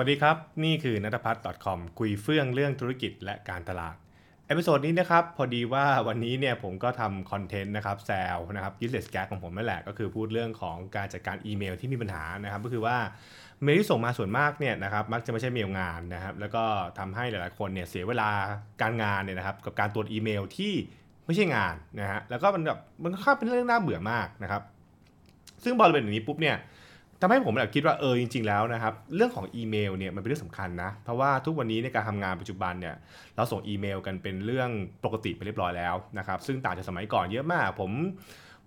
วัสดีครับ นี่คือนัทพัฒน์ .com คุยเฟื่องเรื่องธุรกิจและการตลาด episode นี้นะครับ พอดีว่าวันนี้เนี่ยผมก็ทำ content นะครับแซลนะครับ useless guy ของผมนั่นแหละก็คือพูดเรื่องของการจัดการอีเมลที่มีปัญหานะครับ ก็คือว่าเมลที่ส่งมาส่วนมากเนี่ยนะครับมักจะไม่ใช่เมลงานนะครับ แล้วก็ทำให้หลายๆคนเนี่ยเสียเวลาการงานเนี่ยนะครับ กับการตรวจอีเมลที่ไม่ใช่งานนะฮะแล้วก็มันแบบมันค่อนข้างเป็นเรื่องน่าเบื่อมากนะครับ ซึ่งพอเป็นอย่างนี้ปุ๊บเนี่ย ทำให้ผมแบบคิดว่าเออจริง ๆ แล้วนะครับ เรื่องของอีเมลเนี่ยมันเป็นเรื่องสำคัญนะ เพราะว่าทุกวันนี้ในการทำงานปัจจุบันเนี่ยเราส่งอีเมลกันเป็นเรื่องปกติไปเรียบร้อยแล้วนะครับซึ่งต่างจากสมัยก่อนเยอะมาก ผม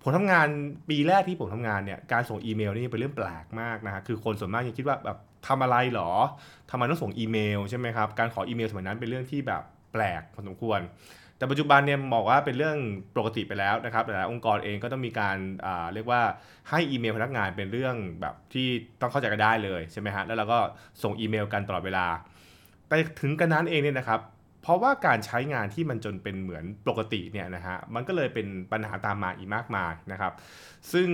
ผมทำงานปีแรกที่ผมทำงานเนี่ยการส่งอีเมลนี่เป็นเรื่องแปลกมากนะฮะคือคนส่วนมากยังคิดว่าแบบทำอะไรหรอทำไมต้องส่งอีเมลใช่ไหมครับการขออีเมลสมัยนั้นเป็นเรื่องที่แบบแปลกพอสมควร แต่ปัจจุบันเนี่ยบอกว่าเป็นเรื่องปกติไปแล้วนะครับหลายองค์กรเองก็ต้องมีการอ่าเรียกว่าให้อีเมลพนักงานเป็นเรื่องแบบที่ต้องเข้าใจกันได้เลยใช่ไหมฮะแล้วเราก็ส่งอีเมลกันตลอดเวลา แต่ถึงกันนั้นเองเนี่ยนะครับเพราะว่าการใช้งานที่มันจนเป็นเหมือนปกติเนี่ยนะฮะมันก็เลยเป็นปัญหาตามมาอีกมากมายนะครับ ซึ่ง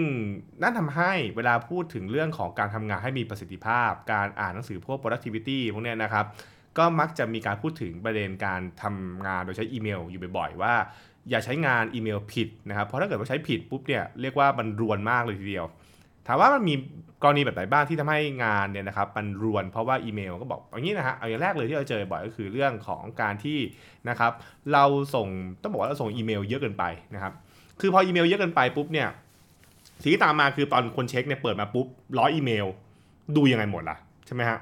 นั่นทำให้เวลาพูดถึงเรื่องของการทำงานให้มีประสิทธิภาพ การอ่านหนังสือพวก productivity พวกเนี้ยนะครับ ก็มักจะมีการพูดถึงประเด็นการทำงานโดยใช้อีเมลอยู่บ่อยๆว่า อย่าใช้งานอีเมลผิดนะครับเพราะถ้าเกิดว่าใช้ผิดปุ๊บเนี่ยเรียกว่ามันรวนมากเลยทีเดียว ถามว่ามันมีกรณีแบบไหนบ้างที่ทำให้งานเนี่ยนะครับมันรวนเพราะว่าอีเมลก็บอกอย่างนี้นะฮะเอาอย่างแรกเลยที่เราเจอบ่อยก็คือเรื่องของการที่นะครับเราส่งต้องบอกว่าเราส่งอีเมลเยอะเกินไปนะครับคือพออีเมลเยอะเกินไปปุ๊บเนี่ยสิ่งที่ตามมาคือตอนคนเช็คเนี่ยเปิดมาปุ๊บร้อยอีเมล ดูยังไงหมดล่ะใช่ไหมฮะ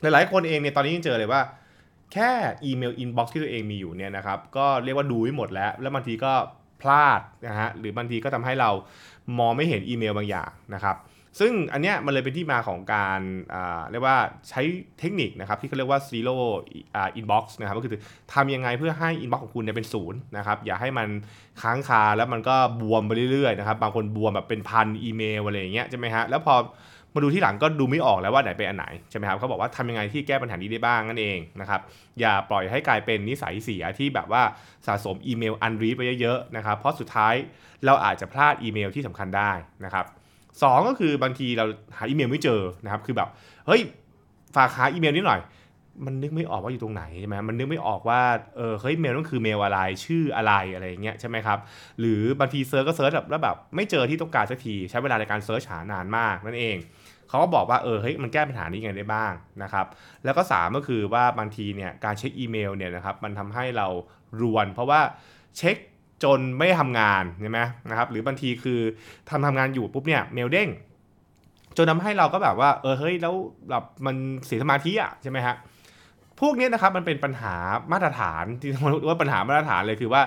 หลายๆคนเองเนี่ยตอนนี้ยังเจอเลยว่า แค่อีเมล inbox ที่ตัวเองมีอยู่เนี่ยนะครับก็เรียกว่าดูไม่หมดแล้ว แล้วบางทีก็พลาดนะฮะหรือบางทีก็ทำให้เรามองไม่เห็นอีเมลบางอย่างนะครับซึ่งอันเนี้ยมันเลยเป็นที่มาของการเรียกว่าใช้เทคนิคนะครับที่เขาเรียกว่า zero อ่า inbox นะครับก็คือทำยังไงเพื่อให้ inbox ของคุณเนี่ยเป็นศูนย์นะครับอย่าให้มันค้างคาแล้วมันก็บวมไปเรื่อยๆนะครับบางคนบวมแบบเป็นพันอีเมลอะไรอย่างเงี้ยใช่ไหมฮะแล้วพอ มาดูทีหลังก็ดูไม่ออกแล้วว่าไหนเป็นอันไหนใช่ไหมครับเขาบอกว่าทำยังไงที่แก้ปัญหานี้ได้บ้างนั่นเองนะครับอย่าปล่อยให้กลายเป็นนิสัยเสียที่แบบว่าสะสมอีเมล unread ไปเยอะๆนะครับเพราะสุดท้ายเราอาจจะพลาดอีเมลที่สำคัญได้นะครับสองก็คือบางทีเราหาอีเมลไม่เจอนะครับคือแบบเฮ้ยฝากหาอีเมลนิดหน่อย มันนึกไม่ออกว่าอยู่ตรงไหนใช่ไหมมันนึกไม่ออกว่าเออเฮ้ยเมลนั่นคือเมลอะไรชื่ออะไรอะไรอย่างเงี้ยใช่ไหมครับ หรือบางที search ก็ search แบบแล้วแบบไม่เจอที่ต้องการสักทีใช้เวลาในการ search หานานมากนั่นเองเขาก็บอกว่าเออเฮ้ยมันแก้ปัญหานี้ยังไงได้บ้างนะครับ แล้วก็ 3 ก็คือว่าบางทีเนี่ยการเช็คอีเมลเนี่ยนะครับมันทำให้เรารวน เพราะว่าเช็คจนไม่ทำงานใช่ไหมนะครับหรือบางทีคือทำทำงานอยู่ปุ๊บเนี่ยเมลเด้งจนทำให้เราก็แบบว่าเออเฮ้ยแล้วแบบมันเสียสมาธิอะใช่ไหมฮะ พวกนี้นะครับมันเป็นปัญหามาตรฐานที่ว่าปัญหามาตรฐานเลยคือว่า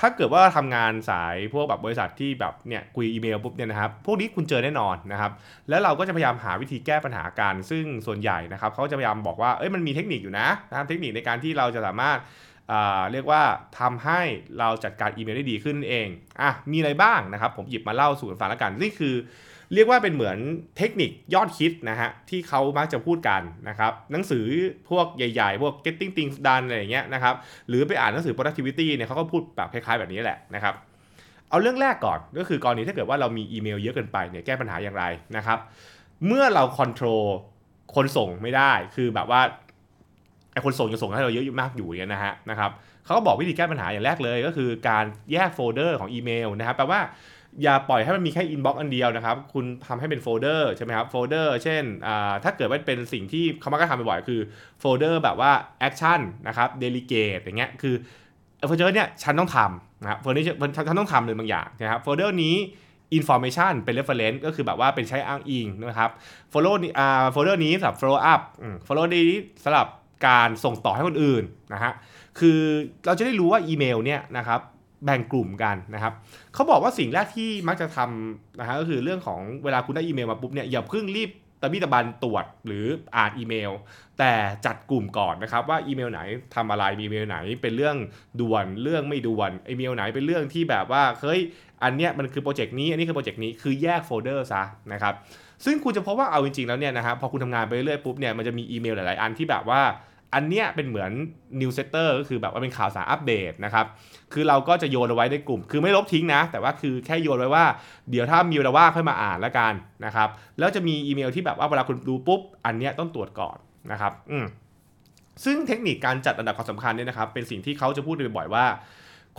ถ้าเกิดว่าทำงานสายพวกแบบบริษัทที่แบบเนี่ยคุยอีเมลปุ๊บเนี่ยนะครับพวกนี้คุณเจอแน่นอนนะครับแล้วเราก็จะพยายามหาวิธีแก้ปัญหากันซึ่งส่วนใหญ่นะครับเขาจะพยายามบอกว่าเอ้ยมันมีเทคนิคอยู่นะนะครับเทคนิคในการที่เราจะสามารถเรียกว่าทำให้เราจัดการอีเมลได้ดีขึ้นนั่นเองอะมีอะไรบ้างนะครับผมหยิบมาเล่าสู่กันฟังแล้วกันนี่คือ เรียกว่าเป็นเหมือนเทคนิคยอดคิดนะฮะที่เขามักจะพูดกันนะครับหนังสือพวกใหญ่ๆ พวก getting things done อะไรอย่างเงี้ยนะครับหรือไปอ่านหนังสือ productivity เนี่ยเขาก็พูดแบบคล้ายๆแบบนี้แหละนะครับเอาเรื่องแรกก่อนก็คือกรณีถ้าเกิดว่าเรามีอีเมลเยอะเกินไปเนี่ยแก้ปัญหาอย่างไรนะครับเมื่อเราค o n t r o l คนส่งไม่ได้คือแบบว่าไอ้คนส่งยังส่งให้เราเยอะมากอยู่อย่างเงี้ยนะฮะนะครับเขาก็บอกวิธีแก้ปัญหาอย่างแรกเลยก็คือการแยกโฟลเดอร์ของอีเมลนะครับแปลว่า อย่าปล่อยให้มันมีแค่ inbox อันเดียวนะครับ คุณทำให้เป็นโฟลเดอร์ใช่ไหมครับ โฟลเดอร์ เช่น ถ้าเกิดว่าเป็นสิ่งที่เขามักจะทำบ่อยๆ คือโฟลเดอร์แบบว่า action นะครับ delegate อย่างเงี้ย คือเฟอร์เจอร์เนี่ยฉันต้องทำนะครับเฟอร์นิเจอร์ฉันต้องทำเลยบางอย่างนะครับโฟลเดอร์นี้ information เป็น reference ก็คือแบบว่าเป็นใช้อ้างอิงนะครับ follow อ่าโฟลเดอร์นี้สำหรับ follow up อืม follow นี้สำหรับการส่งต่อให้คนอื่นนะฮะ คือเราจะได้รู้ว่าอีเมลเนี่ยนะครับ แบ่งกลุ่มกันนะครับเขาบอกว่าสิ่งแรกที่มักจะทำนะฮะก็คือเรื่องของเวลาคุณได้อีเมลมาปุ๊บเนี่ยอย่าเพิ่งรีบตะบี้ตะบันตรวจหรืออ่านอีเมล แต่จัดกลุ่มก่อนนะครับว่าอีเมลไหนทำอะไรอีเมลไหนเป็นเรื่องด่วนเรื่องไม่ด่วนอีเมลไหนเป็นเรื่องที่แบบว่าเฮ้ยอันเนี้ยมันคือโปรเจกต์นี้อันนี้คือโปรเจกต์นี้คือแยกโฟลเดอร์ซะนะครับซึ่งคุณจะพบว่าเอาจริงๆแล้วเนี่ยนะฮะพอคุณทำงานไปเรื่อยๆปุ๊บเนี่ยมันจะมีอีเมลหลายๆ อันที่แบบว่า อันเนี้ยเป็นเหมือน newsletter ก็คือแบบว่าเป็นข่าวสารอัปเดตนะครับ คือเราก็จะโยนเอาไว้ในกลุ่ม คือไม่ลบทิ้งนะ แต่ว่าคือแค่โยนไว้ว่า เดี๋ยวถ้ามีเวลาว่างค่อยมาอ่านล้วกันนะครับ แล้วจะมีอีเมลที่แบบว่าเวลาคุณดูปุ๊บ อันเนี้ยต้องตรวจก่อนนะครับ อืมซึ่งเทคนิคการจัดอันดับความสำคัญเนี่ยนะครับ เป็นสิ่งที่เขาจะพูดบ่อยๆว่า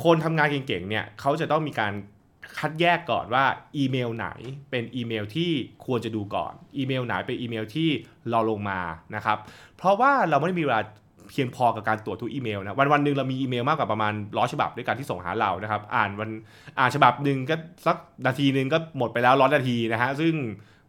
คนทำงานเก่งๆเนี่ยเขาจะต้องมีการ คัดแยกก่อนว่าอีเมลไหนเป็นอีเมลที่ควรจะดูก่อน อีเมลไหนเป็นอีเมลที่รอลงมานะครับ เพราะว่าเราไม่ได้มีเวลาเพียงพอกับการตรวจทุกอีเมลนะวันวันหนึ่งเรามีอีเมลมากกว่าประมาณร้อยฉบับด้วยกันที่ส่งหาเรานะครับ อ่านวันอ่านฉบับหนึ่งก็สักนาทีหนึ่งก็หมดไปแล้วร้อยนาทีนะฮะซึ่ง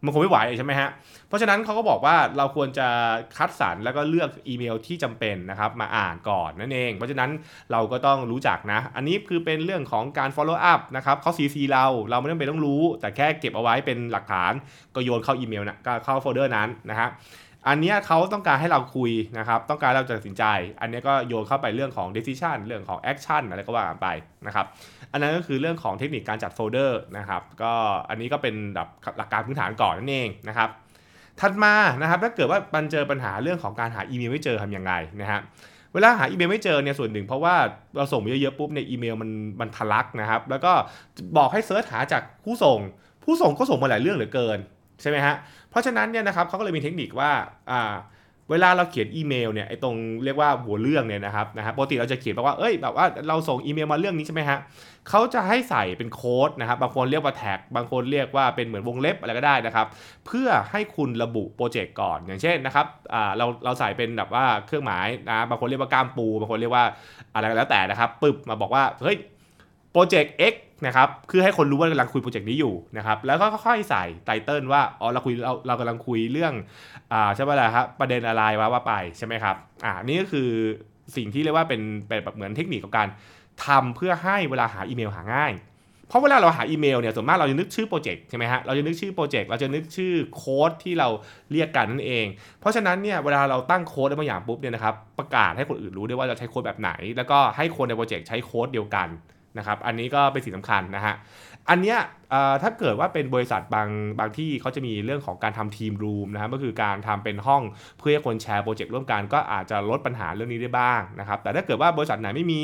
มันคงไม่ไหวใช่ไหมฮะ เพราะฉะนั้นเขาก็บอกว่าเราควรจะคัดสรรแล้วก็เลือกอีเมลที่จำเป็นนะครับมาอ่านก่อนนั่นเอง เพราะฉะนั้นเราก็ต้องรู้จักนะ อันนี้คือเป็นเรื่องของการ follow up นะครับเขา CC เราเราไม่ต้องไปต้องรู้ แต่แค่เก็บเอาไว้เป็นหลักฐานก็โยนเข้าอีเมลนะก็เข้าโฟลเดอร์นั้นนะฮะ อันนี้เขาต้องการให้เราคุยนะครับ ต้องการเราจะตัดสินใจ อันนี้ก็โยนเข้าไปเรื่องของ decision เรื่องของ action อะไรก็ว่าไปนะครับ อันนั้นก็คือเรื่องของเทคนิคการจัดโฟลเดอร์นะครับ ก็อันนี้ก็เป็นแบบหลักการพื้นฐานก่อนนั่นเองนะครับ ถัดมานะครับ ถ้าเกิดว่ามันเจอปัญหาเรื่องของการหาอีเมลไม่เจอทำยังไงนะฮะเวลาหาอีเมลไม่เจอเนี่ยส่วนหนึ่งเพราะว่าเราส่งไปเยอะๆปุ๊บในอีเมลมันมันทะลักนะครับ แล้วก็บอกให้ search หาจากผู้ส่ง ผู้ส่งก็ส่งมาหลายเรื่องเหลือเกิน ใช่ไหมฮะ เพราะฉะนั้นเนี่ยนะครับเขาก็เลยมีเทคนิคว่าอ่าเวลาเราเขียนอีเมลเนี่ยไอ้ตรงเรียกว่าหัวเรื่องเนี่ยนะครับนะฮะปกติเราจะเขียนแบบว่าเอ้ยแบบว่าเราส่งอีเมลมาเรื่องนี้ใช่ไหมฮะเขาจะให้ใส่เป็นโค้ดนะครับบางคนเรียกว่าแท็กบางคนเรียกว่าเป็นเหมือนวงเล็บอะไรก็ได้นะครับ เพื่อให้คุณระบุโปรเจกต์ก่อนอย่างเช่นนะครับอ่าเราเราใส่เป็นแบบว่าเครื่องหมายนะบางคนเรียกว่าก้ามปู บางคนเรียกว่าอะไรก็แล้วแต่นะครับปึ๊บมาบอกว่าเฮ้ยโปรเจกต์ X นะครับคือให้คนรู้ว่ากำลังคุยโปรเจกต์นี้อยู่นะครับแล้วก็ค่อยๆใส่ title ว่าอ๋อเราคุยเราเรากำลังคุยเรื่องอ่าใช่ไหมล่ะครับประเด็นอะไรว่าว่าไปใช่ไหมครับอ่านี่ก็คือสิ่งที่เรียกว่าเป็นเป็นแบบเหมือนเทคนิคของการทำเพื่อให้เวลาหาอีเมลหาง่าย เพราะเวลาเราหาอีเมลเนี่ยส่วนมากเราจะนึกชื่อโปรเจกต์ใช่ไหมฮะเราจะนึกชื่อโปรเจกต์เราจะนึกชื่อโค้ดที่เราเรียกกันนั่นเอง เพราะฉะนั้นเนี่ยเวลาเราตั้งโค้ดอะไรบางอย่างปุ๊บเนี่ยนะครับประกาศให้คนอื่นรู้ด้วยว่าเราใช้โค้ดแบบไหน แล้วก็ให้คนในโปรเจกต์ใช้โค้ดเดียวกัน นะครับ อันนี้ก็เป็นสิ่งสำคัญนะฮะ อันเนี้ยถ้าเกิดว่าเป็นบริษัทบางบางที่เขาจะมีเรื่องของการทำ team room นะครับก็คือการทำเป็นห้องเพื่อให้คนแชร์โปรเจกต์ร่วมกันก็อาจจะลดปัญหาเรื่องนี้ได้บ้างนะครับ แต่ถ้าเกิดว่าบริษัทไหนไม่มี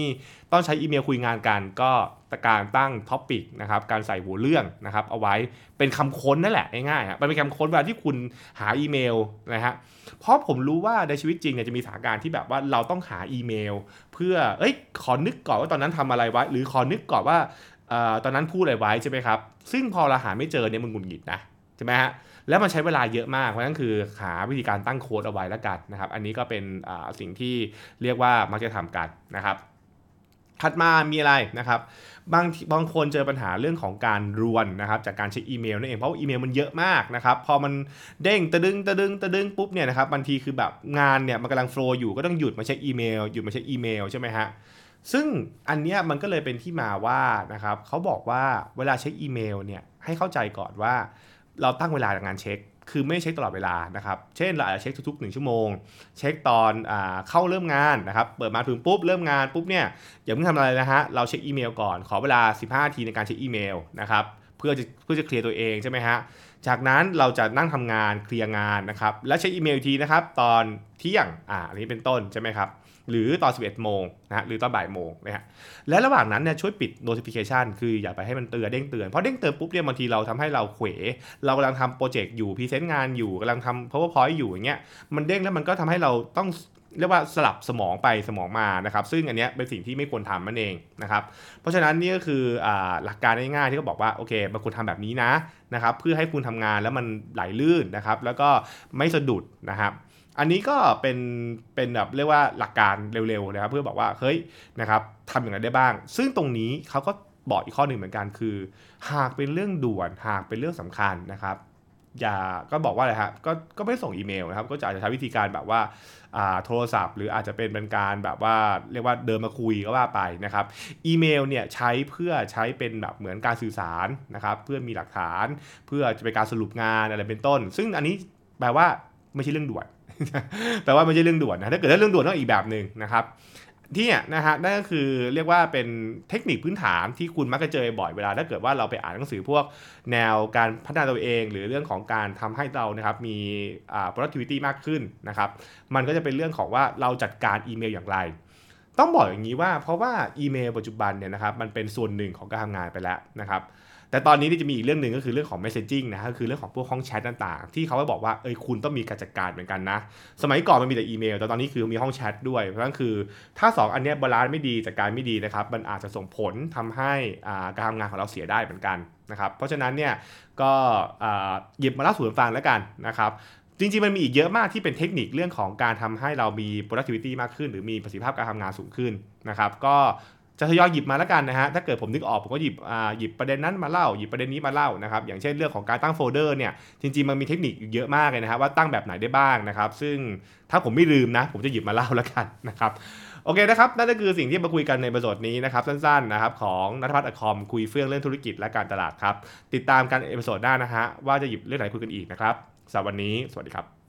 ต้องใช้อีเมลคุยงานกัน ก็การตั้ง topic นะครับการใส่หัวเรื่องนะครับเอาไว้เป็นคำค้นนั่นแหละง่ายๆมันเป็นคำค้นเวลาที่คุณหาอีเมลนะฮะเพราะผมรู้ว่าในชีวิตจริงเนี่ยจะมีสถานการณ์ที่แบบว่าเราต้องหาอีเมล เพื่อเอ้ยขอนึกก่อนว่าตอนนั้นทำอะไรไว้ หรือขอนึกก่อนว่า ตอนนั้นพูดอะไรไว้ใช่ไหมครับ ซึ่งพอเราหาไม่เจอเนี่ยมันหงุดหงิดนะใช่ไหมฮะแล้วมันใช้เวลาเยอะมากเพราะนั้นคือหาวิธีการตั้งโค้ดเอาไว้แล้วกันนะครับ อันนี้ก็เป็นสิ่งที่เรียกว่ามักจะทำกันนะครับถัดมามีอะไรนะครับ บางบางคนเจอปัญหาเรื่องของการรวนนะครับ จากการเช็คอีเมลนั่นเองเพราะอีเมลมันเยอะมากนะครับ พอมันเด้งตะดึงตะดึงตะดึงปุ๊บเนี่ยนะครับบางทีคือแบบงานเนี่ยมันกำลัง flow อยู่ก็ต้องหยุดมาเช็คอีเมลหยุดมาเช็คอีเมลใช่ไหมฮะ ซึ่งอันเนี้ยมันก็เลยเป็นที่มาว่านะครับเขาบอกว่าเวลาเช็คอีเมลเนี่ยให้เข้าใจก่อนว่าเราตั้งเวลาในงานเช็ค คือไม่เช็คตลอดเวลานะครับ เช่นเราอาจจะเช็คทุกๆ 1 ชั่วโมง เช็คตอนอเข้าเริ่มงานนะครับ เปิดมาถึงปุ๊บเริ่มงานปุ๊บเนี่ยอย่าเพิ่งทำอะไรนะฮะ เราเช็คอีเมลก่อน ขอเวลา 15 นาทีในการเช็คอีเมลนะครับ เพื่อจะเพื่อจะเคลียร์ตัวเองใช่ไหมฮะ จากนั้นเราจะนั่งทำงานเคลียร์งานนะครับ แล้วเช็คอีเมลทีนะครับตอนเที่ยง อ่าอันนี้เป็นต้นใช่ไหมครับ หรือตอน 11 โมงนะฮะหรือตอนบ่ายโมงนะฮะและระหว่างนั้นเนี่ยช่วยปิด notification คืออย่าไปให้มันเตือนเด้งเตือนเพราะเด้งเตือนปุ๊บเนี่ยบางทีเราทำให้เราเขวเรากำลังทำโปรเจกต์อยู่พรีเซนต์งานอยู่กำลังทำ PowerPoint อยู่อย่างเงี้ยมันเด้งแล้วมันก็ทำให้เราต้องเรียกว่าสลับสมองไปสมองมานะครับ ซึ่งอันเนี้ยเป็นสิ่งที่ไม่ควรทำนั่นเองนะครับ เพราะฉะนั้นนี่ก็คืออหลักการง่ายๆที่เขาบอกว่าโอเคมันควรทำแบบนี้นะนะครับ เพื่อให้คุณทำงานแล้วมันไหลลื่นนะครับ แล้วก็ไม่สะดุดนะครับ อันนี้ก็เป็นเป็นแบบเรียกว่าหลักการเร็วๆนะครับ เพื่อบอกว่าเฮ้ยนะครับทำอย่างไรได้บ้าง ซึ่งตรงนี้เขาก็บอกอีกข้อหนึ่งเหมือนกันคือ หากเป็นเรื่องด่วนหากเป็นเรื่องสำคัญนะครับอย่าก็บอกว่าอะไรครับก็ก็ไม่ส่งอีเมลนะครับ ก็จะอาจจะใช้วิธีการแบบว่าโทรศัพท์ หรืออาจจะเป็นเป็นการแบบว่าเรียกว่าเดินมาคุยก็ว่าไปนะครับ อีเมลเนี่ยใช้เพื่อใช้เป็นแบบเหมือนการสื่อสารนะครับ เพื่อมีหลักฐาน เพื่อจะเป็นการสรุปงานอะไรเป็นต้น ซึ่งอันนี้แปลว่าไม่ใช่เรื่องด่วน แปลว่าไม่ใช่เรื่องด่วนนะถ้าเกิดเรื่องด่วนต้องอีกแบบหนึ่งนะครับที่นะฮะนั่นก็คือเรียกว่าเป็นเทคนิคพื้นฐานที่คุณมักจะเจอบ่อยเวลาถ้าเกิดว่าเราไปอ่านหนังสือพวกแนวการพัฒนาตัวเอง หรือเรื่องของการทำให้เรานะครับมีอ่า productivity มากขึ้นนะครับมันก็จะเป็นเรื่องของว่าเราจัดการอีเมลอย่างไร ต้องบอกอย่างนี้ว่าเพราะว่าอีเมลปัจจุบันเนี่ยนะครับมันเป็นส่วนหนึ่งของการทำงานไปแล้วนะครับ แต่ตอนนี้นี่จะมีอีกเรื่องหนึ่งก็คือเรื่องของ messaging นะก็คือเรื่องของพวกห้องแชทต่างๆ ที่เขาก็บอกว่าเอ้ยคุณต้องมีการจัดการเหมือนกันนะ สมัยก่อนมันมีแต่อีเมล แต่ตอนนี้คือมีห้องแชทด้วย เพราะฉะนั้นคือถ้า 2 อันนี้ balance ไม่ดีจัดการไม่ดีนะครับ มันอาจจะส่งผลทำให้อ่าการทำงานของเราเสียได้เหมือนกันนะครับ เพราะฉะนั้นเนี่ยก็หยิบมาเล่าสู่กันฟังแล้วกันนะครับจริงๆ มันมีอีกเยอะมากที่เป็นเทคนิคเรื่องของการทำให้เรามี productivity มากขึ้น หรือมีประสิทธิภาพการทำงานสูงขึ้นนะครับ ก็ จะทยอยหยิบมาแล้วกันนะฮะ ถ้าเกิดผมนึกออกผมก็หยิบอ่าหยิบประเด็นนั้นมาเล่า หยิบประเด็นนี้มาเล่านะครับ อย่างเช่นเรื่องของการตั้งโฟลเดอร์เนี่ย จริงๆมันมีเทคนิคอยู่เยอะมากเลยนะครับว่าตั้งแบบไหนได้บ้างนะครับ ซึ่งถ้าผมไม่ลืมนะ ผมจะหยิบมาเล่าแล้วกันนะครับ โอเคนะครับ นั่นก็คือสิ่งที่มาคุยกันในประสดนี้นะครับสั้นๆนะครับของนัทพัฒน์อคอมคุยเฟื่องเรื่องธุรกิจและการตลาดครับ ติดตามกัน episode หน้านะฮะว่าจะหยิบเรื่องไหนคุยกันอีกนะครับสำหรับวันนี้ สวัสดีครับ